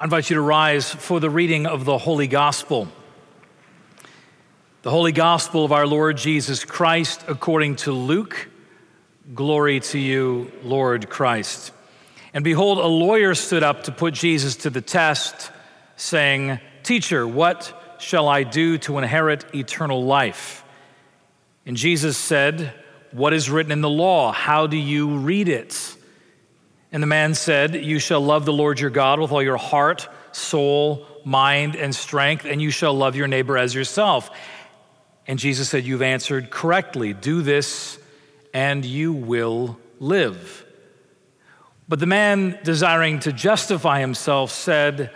I invite you to rise for the reading of the Holy Gospel. The Holy Gospel of our Lord Jesus Christ according to Luke. Glory to you, Lord Christ. And behold, a lawyer stood up to put Jesus to the test, saying, Teacher, what shall I do to inherit eternal life? And Jesus said, What is written in the law? How do you read it? And the man said, You shall love the Lord your God with all your heart, soul, mind, and strength, and you shall love your neighbor as yourself. And Jesus said, You've answered correctly. Do this, and you will live. But the man, desiring to justify himself, said,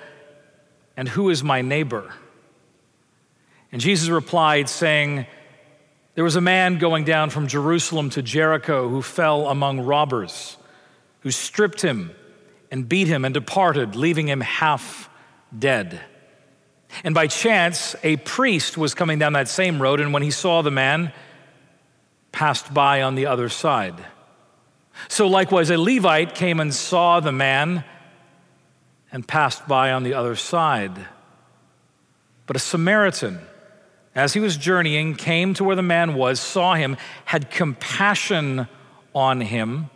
And who is my neighbor? And Jesus replied, saying, There was a man going down from Jerusalem to Jericho who fell among robbers who stripped him and beat him and departed, leaving him half dead. And by chance, a priest was coming down that same road, and when he saw the man, passed by on the other side. So likewise, a Levite came and saw the man and passed by on the other side. But a Samaritan, as he was journeying, came to where the man was, saw him, had compassion on him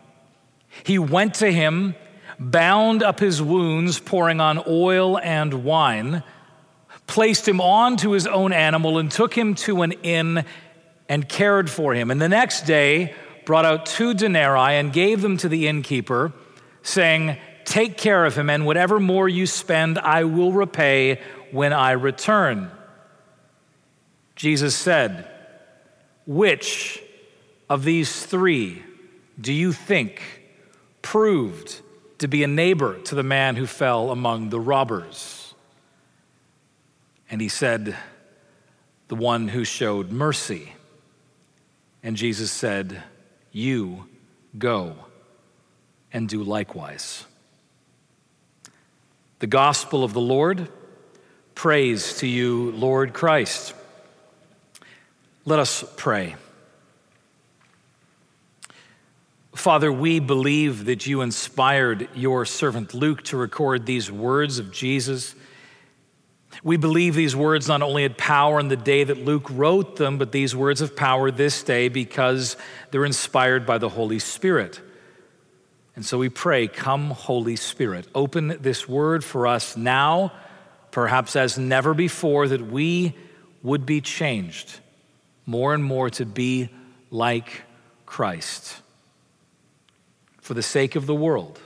he went to him, bound up his wounds, pouring on oil and wine, placed him onto his own animal, and took him to an inn and cared for him. And the next day brought out two denarii and gave them to the innkeeper, saying, Take care of him, and whatever more you spend, I will repay when I return. Jesus said, Which of these three do you think? Proved to be a neighbor to the man who fell among the robbers. And he said, The one who showed mercy. And Jesus said, You go and do likewise. The gospel of the Lord. Praise to you, Lord Christ. Let us pray. Father, we believe that you inspired your servant Luke to record these words of Jesus. We believe these words not only had power in the day that Luke wrote them, but these words have power this day because they're inspired by the Holy Spirit. And so we pray, Come, Holy Spirit, open this word for us now, perhaps as never before, that we would be changed more and more to be like Christ for the sake of the world.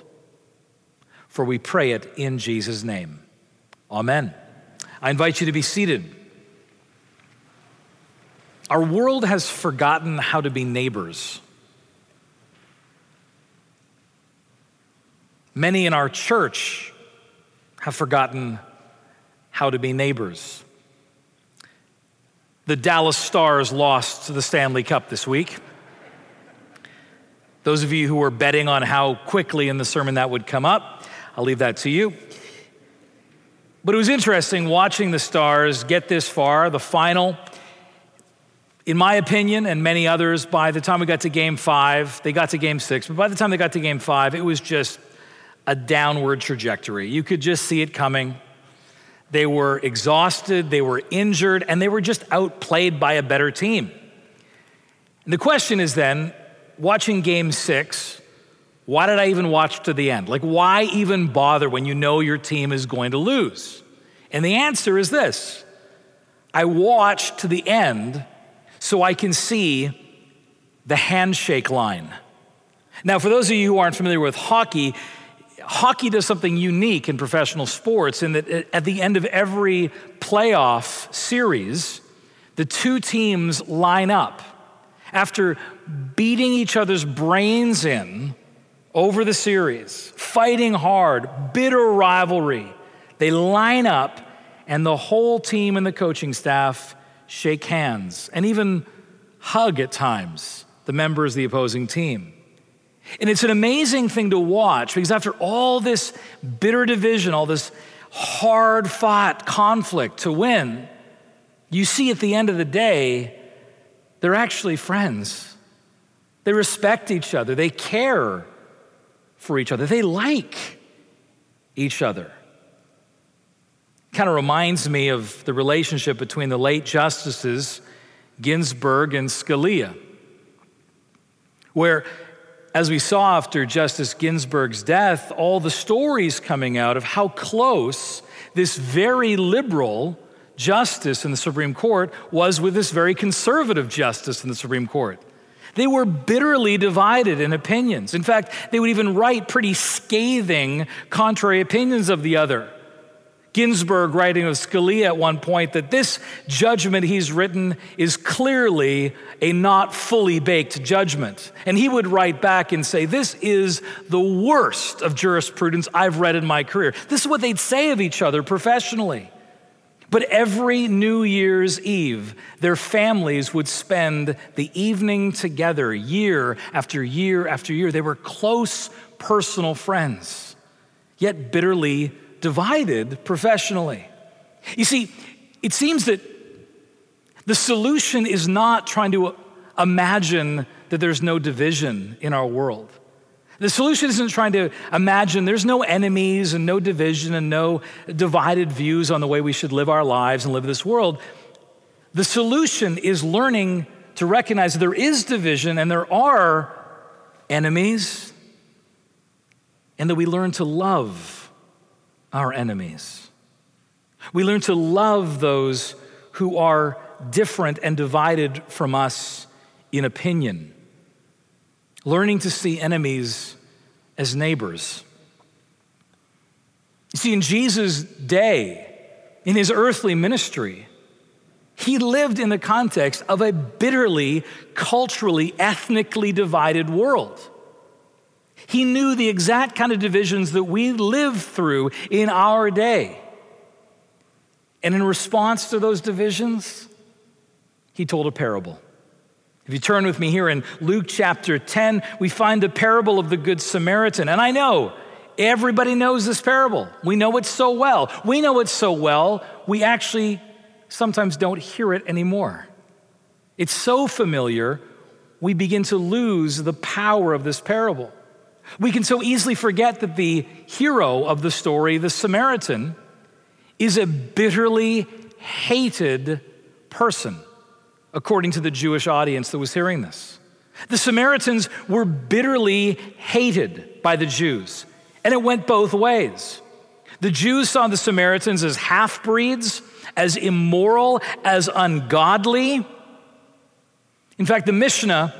For we pray it in Jesus' name. Amen. I invite you to be seated. Our world has forgotten how to be neighbors. Many in our church have forgotten how to be neighbors. The Dallas Stars lost to the Stanley Cup this week. Those of you who were betting on how quickly in the sermon that would come up, I'll leave that to you. But it was interesting watching the Stars get this far, the final. In my opinion, and many others, by the time we got to game five, they got to game six, but by the time they got to game five, it was just a downward trajectory. You could just see it coming. They were exhausted, they were injured, and they were just outplayed by a better team. And the question is then watching game six, why did I even watch to the end? Like, why even bother when you know your team is going to lose? And the answer is this I watched to the end so I can see the handshake line. Now, for those of you who aren't familiar with hockey, hockey does something unique in professional sports in that at the end of every playoff series, the two teams line up after beating each other's brains in over the series, fighting hard, bitter rivalry, they line up and the whole team and the coaching staff shake hands and even hug at times the members of the opposing team. And it's an amazing thing to watch because after all this bitter division, all this hard fought conflict to win, you see at the end of the day they're actually friends. They respect each other, they care for each other, they like each other. Kind of reminds me of the relationship between the late justices Ginsburg and Scalia, where, as we saw after Justice Ginsburg's death, all the stories coming out of how close this very liberal justice in the Supreme Court was with this very conservative justice in the Supreme Court. They were bitterly divided in opinions. In fact, they would even write pretty scathing, contrary opinions of the other. Ginsburg writing of Scalia at one point that this judgment he's written is clearly a not fully baked judgment. And he would write back and say, This is the worst of jurisprudence I've read in my career. This is what they'd say of each other professionally. But every New Year's Eve, their families would spend the evening together year after year after year. They were close personal friends, yet bitterly divided professionally. You see, it seems that the solution is not trying to imagine that there's no division in our world. The solution isn't trying to imagine there's no enemies and no division and no divided views on the way we should live our lives and live this world. The solution is learning to recognize there is division and there are enemies, and that we learn to love our enemies. We learn to love those who are different and divided from us in opinion learning to see enemies as neighbors. You see, in Jesus' day, in his earthly ministry, he lived in the context of a bitterly, culturally, ethnically divided world. He knew the exact kind of divisions that we live through in our day. And in response to those divisions, he told a parable. If you turn with me here in Luke chapter 10, we find the parable of the Good Samaritan. And I know everybody knows this parable. We know it so well. We know it so well, we actually sometimes don't hear it anymore. It's so familiar, we begin to lose the power of this parable. We can so easily forget that the hero of the story, the Samaritan, is a bitterly hated person according to the Jewish audience that was hearing this. The Samaritans were bitterly hated by the Jews, and it went both ways. The Jews saw the Samaritans as half breeds, as immoral, as ungodly. In fact, the Mishnah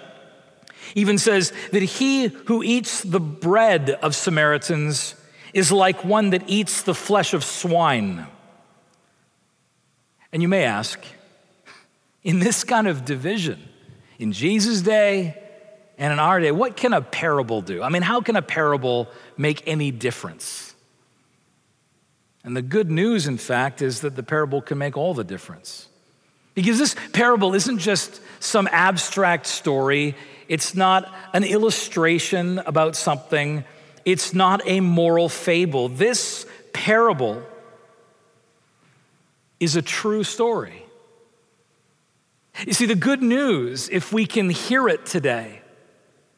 even says that he who eats the bread of Samaritans is like one that eats the flesh of swine. And you may ask, in this kind of division, in Jesus' day and in our day, what can a parable do? I mean, how can a parable make any difference? And the good news, in fact, is that the parable can make all the difference. Because this parable isn't just some abstract story, it's not an illustration about something, it's not a moral fable. This parable is a true story. You see, the good news, if we can hear it today,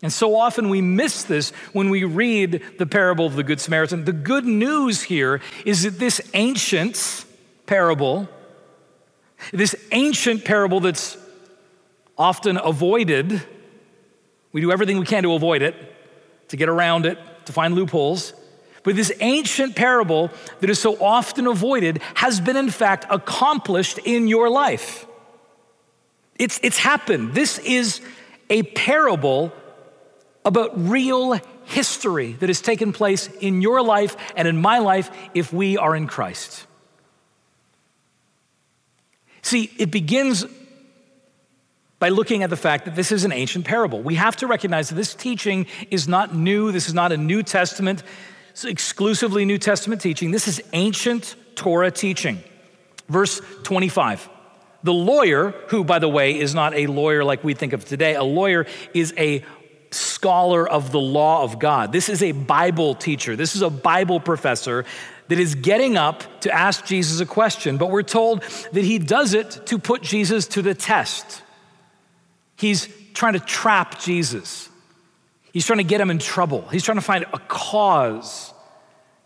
and so often we miss this when we read the parable of the Good Samaritan. The good news here is that this ancient parable, this ancient parable that's often avoided, we do everything we can to avoid it, to get around it, to find loopholes. But this ancient parable that is so often avoided has been, in fact, accomplished in your life. It's, it's happened. This is a parable about real history that has taken place in your life and in my life if we are in Christ. See, it begins by looking at the fact that this is an ancient parable. We have to recognize that this teaching is not new. This is not a New Testament, exclusively New Testament teaching. This is ancient Torah teaching. Verse 25. The lawyer, who, by the way, is not a lawyer like we think of today, a lawyer is a scholar of the law of God. This is a Bible teacher. This is a Bible professor that is getting up to ask Jesus a question, but we're told that he does it to put Jesus to the test. He's trying to trap Jesus. He's trying to get him in trouble. He's trying to find a cause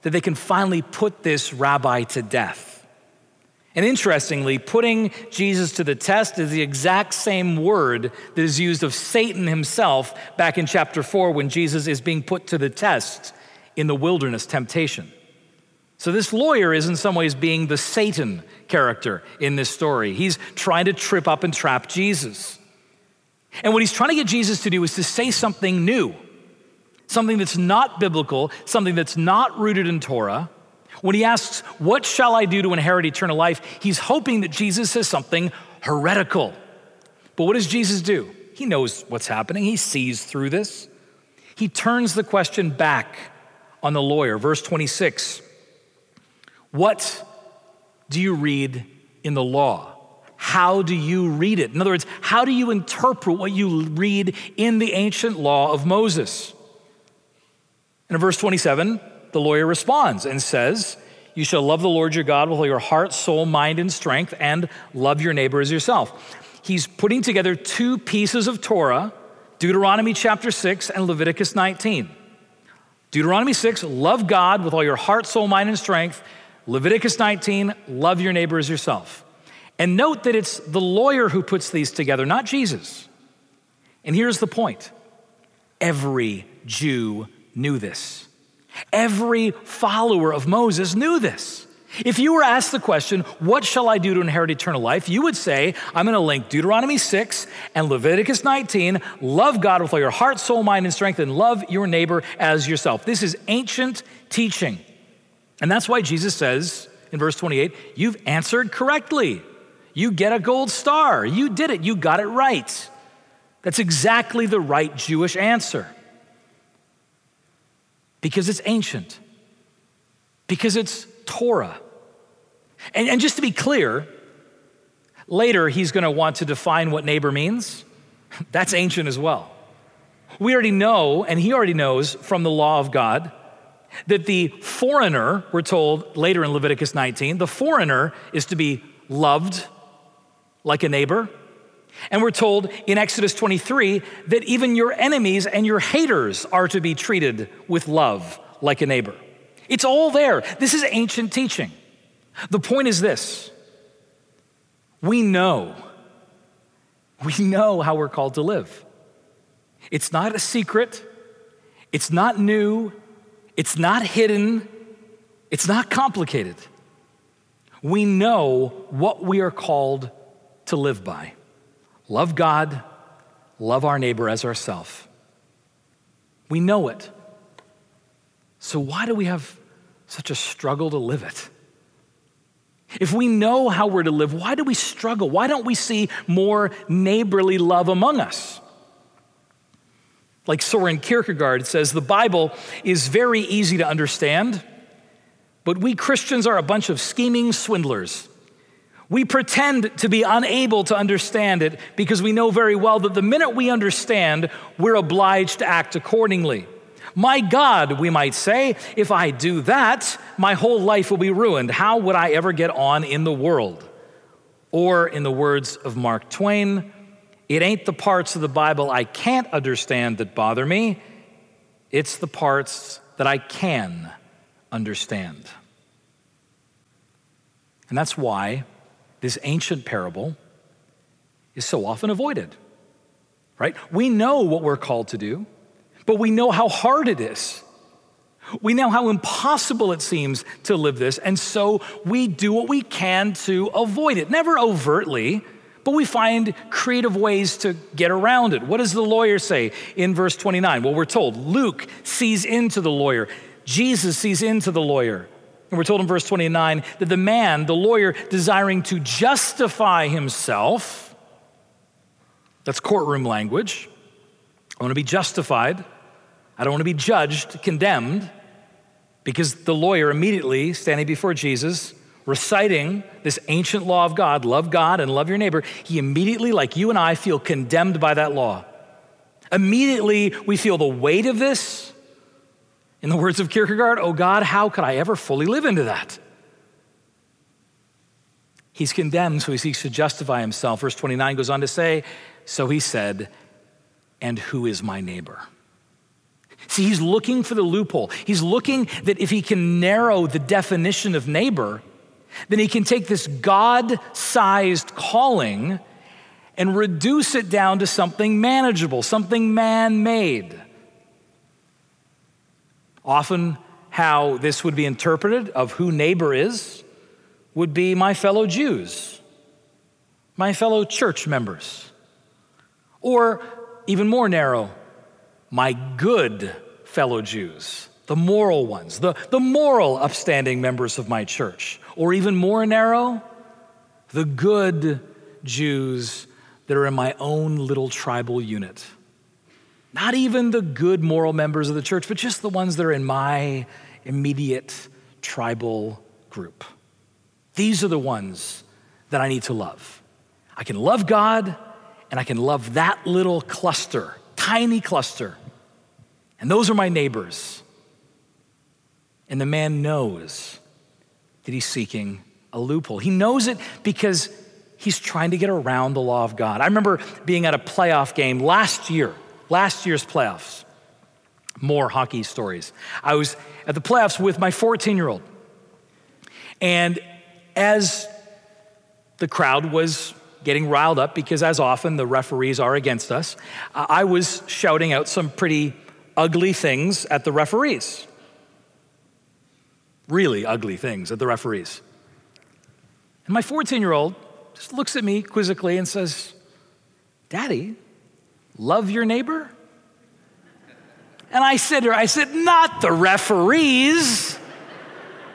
that they can finally put this rabbi to death. And interestingly, putting Jesus to the test is the exact same word that is used of Satan himself back in chapter 4 when Jesus is being put to the test in the wilderness temptation. So, this lawyer is in some ways being the Satan character in this story. He's trying to trip up and trap Jesus. And what he's trying to get Jesus to do is to say something new, something that's not biblical, something that's not rooted in Torah. When he asks, What shall I do to inherit eternal life? he's hoping that Jesus says something heretical. But what does Jesus do? He knows what's happening, he sees through this. He turns the question back on the lawyer. Verse 26 What do you read in the law? How do you read it? In other words, how do you interpret what you read in the ancient law of Moses? And in verse 27, the lawyer responds and says, You shall love the Lord your God with all your heart, soul, mind, and strength, and love your neighbor as yourself. He's putting together two pieces of Torah Deuteronomy chapter 6 and Leviticus 19. Deuteronomy 6, love God with all your heart, soul, mind, and strength. Leviticus 19, love your neighbor as yourself. And note that it's the lawyer who puts these together, not Jesus. And here's the point every Jew knew this. Every follower of Moses knew this. If you were asked the question, What shall I do to inherit eternal life? you would say, I'm going to link Deuteronomy 6 and Leviticus 19. Love God with all your heart, soul, mind, and strength, and love your neighbor as yourself. This is ancient teaching. And that's why Jesus says in verse 28 You've answered correctly. You get a gold star. You did it. You got it right. That's exactly the right Jewish answer because it's ancient, because it's Torah. And, and just to be clear, later he's going to want to define what neighbor means. That's ancient as well. We already know, and he already knows from the law of God, that the foreigner, we're told later in Leviticus 19, the foreigner is to be loved like a neighbor. And we're told in Exodus 23 that even your enemies and your haters are to be treated with love like a neighbor. It's all there. This is ancient teaching. The point is this we know, we know how we're called to live. It's not a secret, it's not new, it's not hidden, it's not complicated. We know what we are called to live by love God, love our neighbor as ourself. We know it. So, why do we have such a struggle to live it? If we know how we're to live, why do we struggle? Why don't we see more neighborly love among us? Like Soren Kierkegaard says, the Bible is very easy to understand, but we Christians are a bunch of scheming swindlers. We pretend to be unable to understand it because we know very well that the minute we understand, we're obliged to act accordingly. My God, we might say, if I do that, my whole life will be ruined. How would I ever get on in the world? Or, in the words of Mark Twain, it ain't the parts of the Bible I can't understand that bother me, it's the parts that I can understand. And that's why this ancient parable is so often avoided, right? We know what we're called to do, but we know how hard it is. We know how impossible it seems to live this, and so we do what we can to avoid it. Never overtly, but we find creative ways to get around it. What does the lawyer say in verse 29? Well, we're told Luke sees into the lawyer, Jesus sees into the lawyer. And we're told in verse 29 that the man, the lawyer, desiring to justify himself, that's courtroom language. I want to be justified. I don't want to be judged, condemned, because the lawyer immediately, standing before Jesus, reciting this ancient law of God love God and love your neighbor he immediately, like you and I, feel condemned by that law. Immediately, we feel the weight of this in the words of Kierkegaard, oh God, how could I ever fully live into that? He's condemned, so he seeks to justify himself. Verse 29 goes on to say, So he said, And who is my neighbor? See, he's looking for the loophole. He's looking that if he can narrow the definition of neighbor, then he can take this God sized calling and reduce it down to something manageable, something man made. Often, how this would be interpreted of who neighbor is would be my fellow Jews, my fellow church members, or even more narrow, my good fellow Jews, the moral ones, the, the moral upstanding members of my church, or even more narrow, the good Jews that are in my own little tribal unit. Not even the good moral members of the church, but just the ones that are in my immediate tribal group. These are the ones that I need to love. I can love God and I can love that little cluster, tiny cluster. And those are my neighbors. And the man knows that he's seeking a loophole. He knows it because he's trying to get around the law of God. I remember being at a playoff game last year, last year's playoffs. More hockey stories. I was at the playoffs with my 14 year old. And as the crowd was getting riled up, because as often the referees are against us, I was shouting out some pretty ugly things at the referees. Really ugly things at the referees. And my 14 year old just looks at me quizzically and says, Daddy, love your neighbor? And I said to her, I said, not the referees.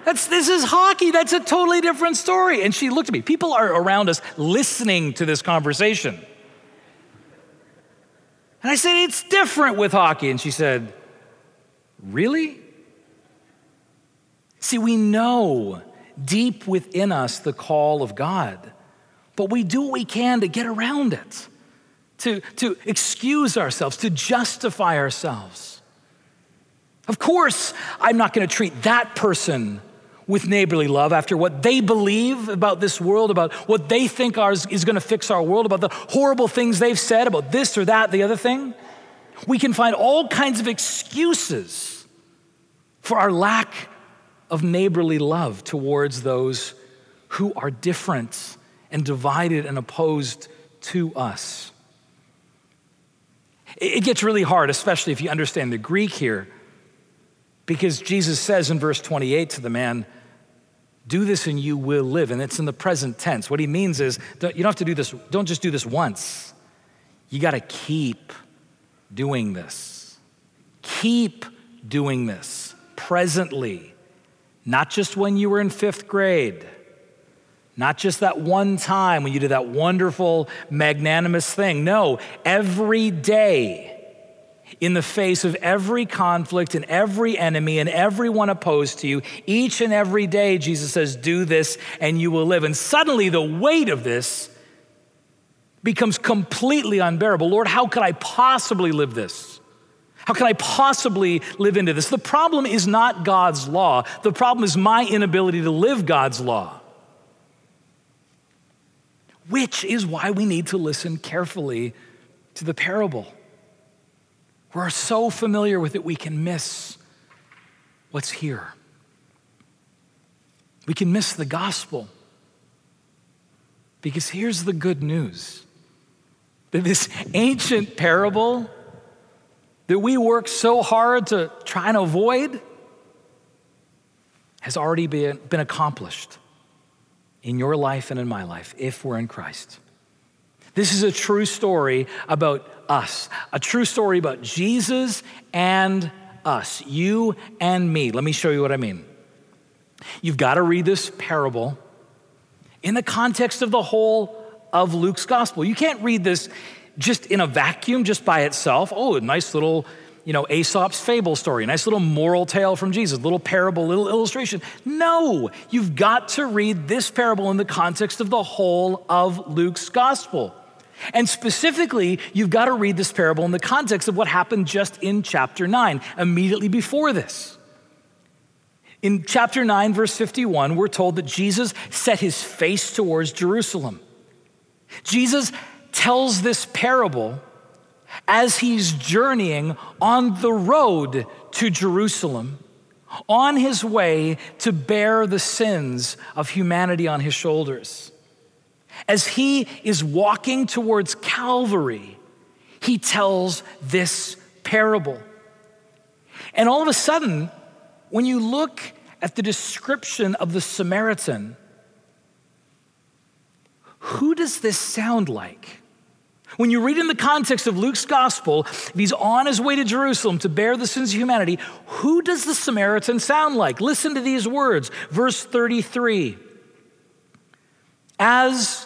That's, this is hockey. That's a totally different story. And she looked at me. People are around us listening to this conversation. And I said, It's different with hockey. And she said, Really? See, we know deep within us the call of God, but we do what we can to get around it, to, to excuse ourselves, to justify ourselves. Of course, I'm not going to treat that person with neighborly love after what they believe about this world, about what they think ours is going to fix our world, about the horrible things they've said about this or that, the other thing. We can find all kinds of excuses for our lack of neighborly love towards those who are different and divided and opposed to us. It gets really hard, especially if you understand the Greek here, because Jesus says in verse 28 to the man, do this and you will live. And it's in the present tense. What he means is you don't have to do this, don't just do this once. You got to keep doing this. Keep doing this presently, not just when you were in fifth grade, not just that one time when you did that wonderful, magnanimous thing. No, every day in the face of every conflict and every enemy and everyone opposed to you. Each and every day, Jesus says, Do this and you will live. And suddenly, the weight of this becomes completely unbearable. Lord, how could I possibly live this? How can I possibly live into this? The problem is not God's law, the problem is my inability to live God's law. Which is why we need to listen carefully to the parable. We're so familiar with it, we can miss what's here. We can miss the gospel. Because here's the good news that this ancient parable that we work so hard to try and avoid has already been, been accomplished in your life and in my life if we're in Christ. This is a true story about us, a true story about Jesus and us, you and me. Let me show you what I mean. You've got to read this parable in the context of the whole of Luke's gospel. You can't read this just in a vacuum, just by itself. Oh, a nice little, you know, Aesop's fable story, a nice little moral tale from Jesus, little parable, little illustration. No, you've got to read this parable in the context of the whole of Luke's gospel. And specifically, you've got to read this parable in the context of what happened just in chapter 9, immediately before this. In chapter 9, verse 51, we're told that Jesus set his face towards Jerusalem. Jesus tells this parable as he's journeying on the road to Jerusalem on his way to bear the sins of humanity on his shoulders. As he is walking towards Calvary, he tells this parable. And all of a sudden, when you look at the description of the Samaritan, who does this sound like? When you read in the context of Luke's gospel, if he's on his way to Jerusalem to bear the sins of humanity. Who does the Samaritan sound like? Listen to these words. Verse 33. As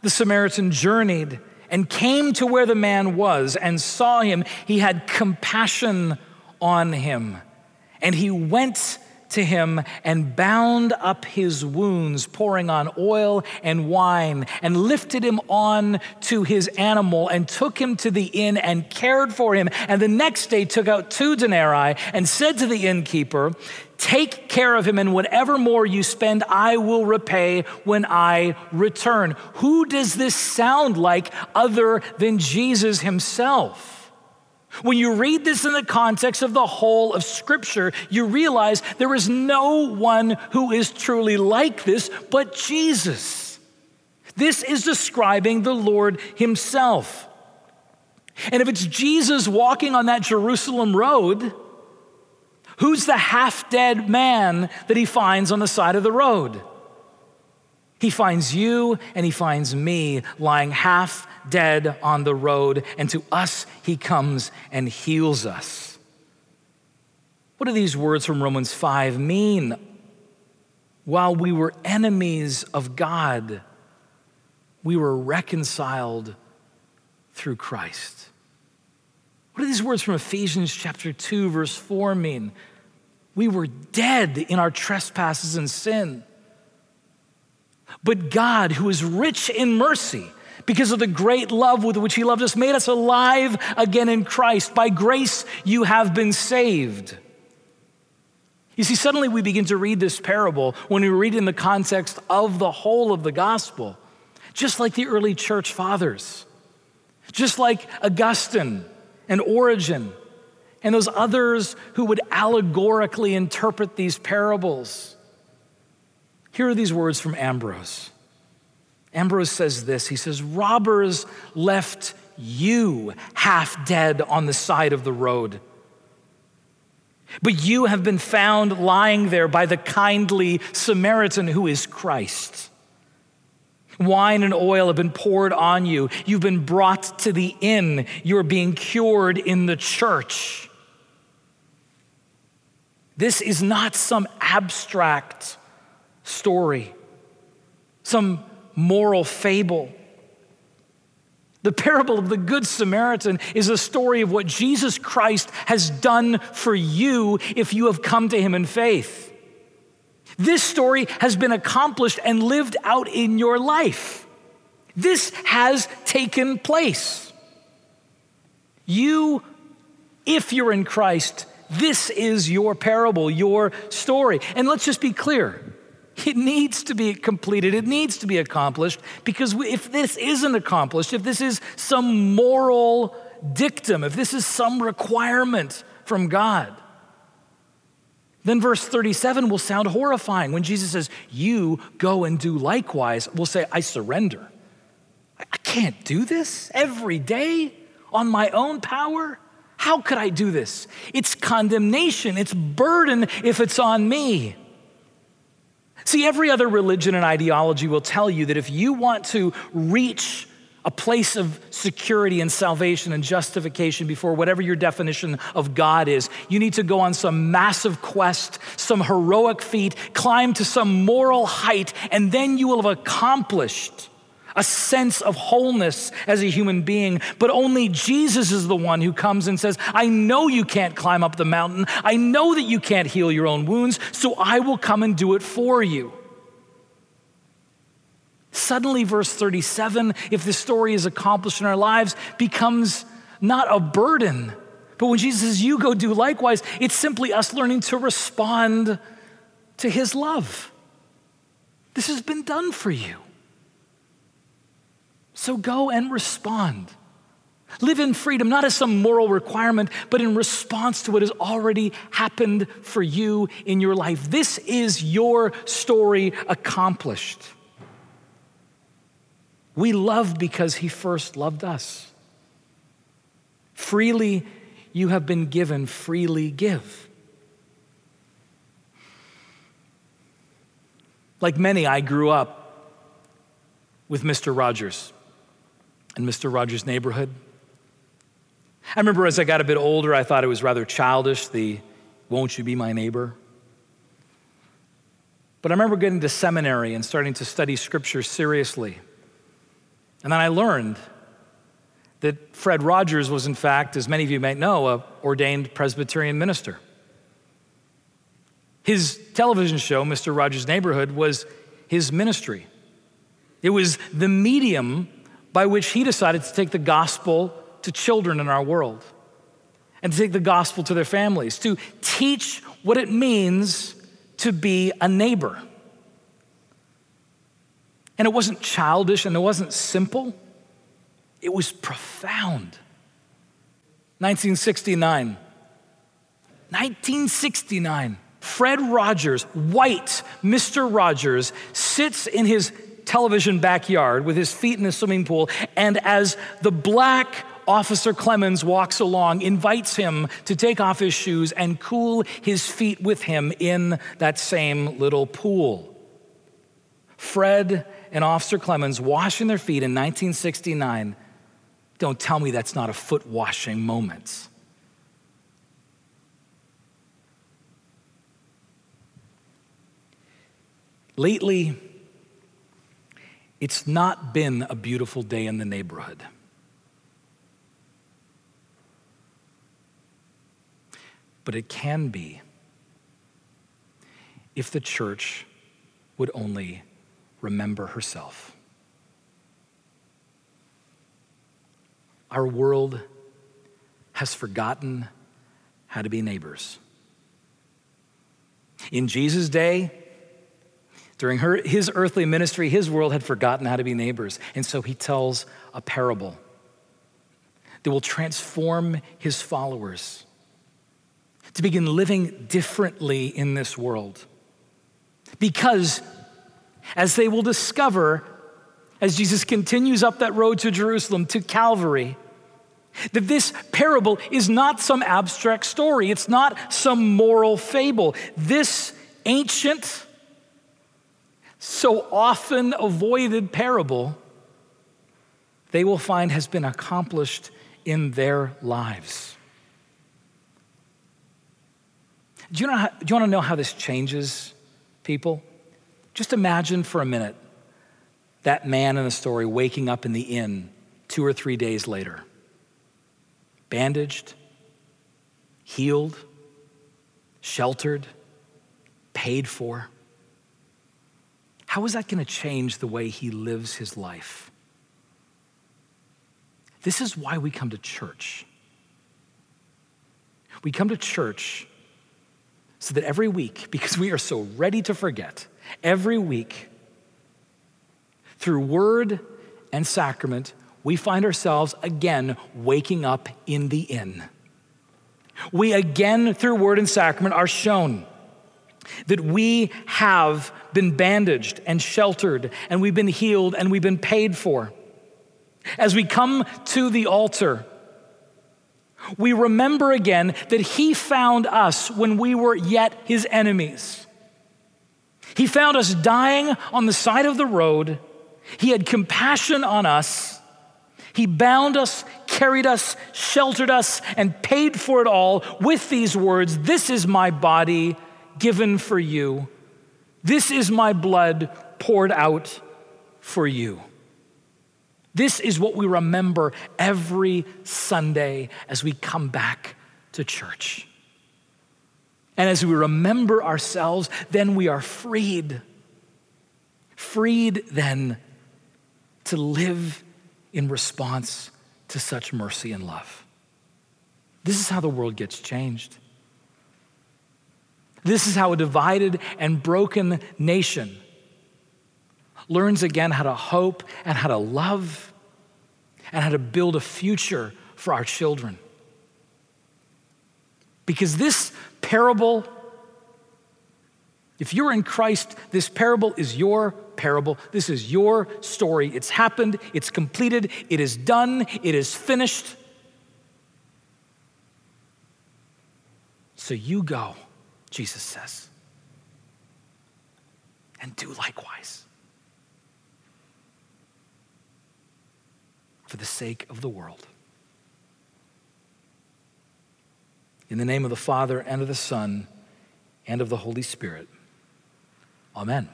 the Samaritan journeyed and came to where the man was and saw him, he had compassion on him. And he went to him and bound up his wounds, pouring on oil and wine, and lifted him on to his animal, and took him to the inn and cared for him. And the next day took out two denarii and said to the innkeeper, Take care of him, and whatever more you spend, I will repay when I return. Who does this sound like other than Jesus himself? When you read this in the context of the whole of Scripture, you realize there is no one who is truly like this but Jesus. This is describing the Lord Himself. And if it's Jesus walking on that Jerusalem road, who's the half dead man that he finds on the side of the road? He finds you and he finds me lying half dead on the road, and to us he comes and heals us. What do these words from Romans 5 mean? While we were enemies of God, we were reconciled through Christ. What do these words from Ephesians chapter 2 verse 4 mean? We were dead in our trespasses and sin. But God, who is rich in mercy, because of the great love with which He loved us, made us alive again in Christ. By grace, you have been saved. You see, suddenly we begin to read this parable when we read it in the context of the whole of the gospel, just like the early church fathers, just like Augustine and Origen and those others who would allegorically interpret these parables. Here are these words from Ambrose. Ambrose says this He says, Robbers left you half dead on the side of the road. But you have been found lying there by the kindly Samaritan who is Christ. Wine and oil have been poured on you. You've been brought to the inn. You're being cured in the church. This is not some abstract story, some moral fable. The parable of the Good Samaritan is a story of what Jesus Christ has done for you if you have come to him in faith. This story has been accomplished and lived out in your life. This has taken place. You, if you're in Christ, this is your parable, your story. And let's just be clear it needs to be completed, it needs to be accomplished, because if this isn't accomplished, if this is some moral dictum, if this is some requirement from God, then verse 37 will sound horrifying. When Jesus says, You go and do likewise, we'll say, I surrender. I can't do this every day on my own power. How could I do this? It's condemnation, it's burden if it's on me. See, every other religion and ideology will tell you that if you want to reach a place of security and salvation and justification before whatever your definition of God is. You need to go on some massive quest, some heroic feat, climb to some moral height, and then you will have accomplished a sense of wholeness as a human being. But only Jesus is the one who comes and says, I know you can't climb up the mountain. I know that you can't heal your own wounds, so I will come and do it for you. Suddenly, verse 37, if this story is accomplished in our lives, becomes not a burden. But when Jesus says, You go do likewise, it's simply us learning to respond to his love. This has been done for you. So go and respond. Live in freedom, not as some moral requirement, but in response to what has already happened for you in your life. This is your story accomplished. We love because he first loved us. Freely you have been given, freely give. Like many, I grew up with Mr. Rogers and Mr. Rogers' neighborhood. I remember as I got a bit older, I thought it was rather childish, the won't you be my neighbor? But I remember getting to seminary and starting to study scripture seriously. And then I learned that Fred Rogers was, in fact, as many of you might know, a ordained Presbyterian minister. His television show, Mr. Rogers' Neighborhood, was his ministry. It was the medium by which he decided to take the gospel to children in our world and to take the gospel to their families, to teach what it means to be a neighbor. And it wasn't childish and it wasn't simple, it was profound. 1969. 1969. Fred Rogers, white Mr. Rogers, sits in his television backyard with his feet in the swimming pool, and as the black Officer Clemmons walks along, invites him to take off his shoes and cool his feet with him in that same little pool. Fred and Officer Clemmons washing their feet in 1969. Don't tell me that's not a foot washing moment. Lately, it's not been a beautiful day in the neighborhood. but it can be if the church would only remember herself. Our world has forgotten how to be neighbors. In Jesus' day, during her, his earthly ministry, his world had forgotten how to be neighbors. And so he tells a parable that will transform his followers to begin living differently in this world. Because, as they will discover as Jesus continues up that road to Jerusalem, to Calvary, that this parable is not some abstract story, it's not some moral fable. This ancient, so often avoided parable, they will find has been accomplished in their lives. Do you, know how, do you want to know how this changes people? Just imagine for a minute that man in the story waking up in the inn two or three days later, bandaged, healed, sheltered, paid for. How is that going to change the way he lives his life? This is why we come to church. We come to church so that every week, because we are so ready to forget, every week, through word and sacrament, we find ourselves again waking up in the inn. We again, through word and sacrament, are shown that we have been bandaged and sheltered, and we've been healed, and we've been paid for. As we come to the altar, we remember again that He found us when we were yet His enemies. He found us dying on the side of the road. He had compassion on us. He bound us, carried us, sheltered us, and paid for it all with these words This is my body given for you. This is my blood poured out for you. This is what we remember every Sunday as we come back to church. And as we remember ourselves, then we are freed. Freed then to live in response to such mercy and love. This is how the world gets changed. This is how a divided and broken nation learns again how to hope and how to love and how to build a future for our children. Because this parable, if you're in Christ, this parable is your parable. This is your story. It's happened, it's completed, it is done, it is finished. So you go, Jesus says, and do likewise for the sake of the world. In the name of the Father, and of the Son, and of the Holy Spirit. Amen.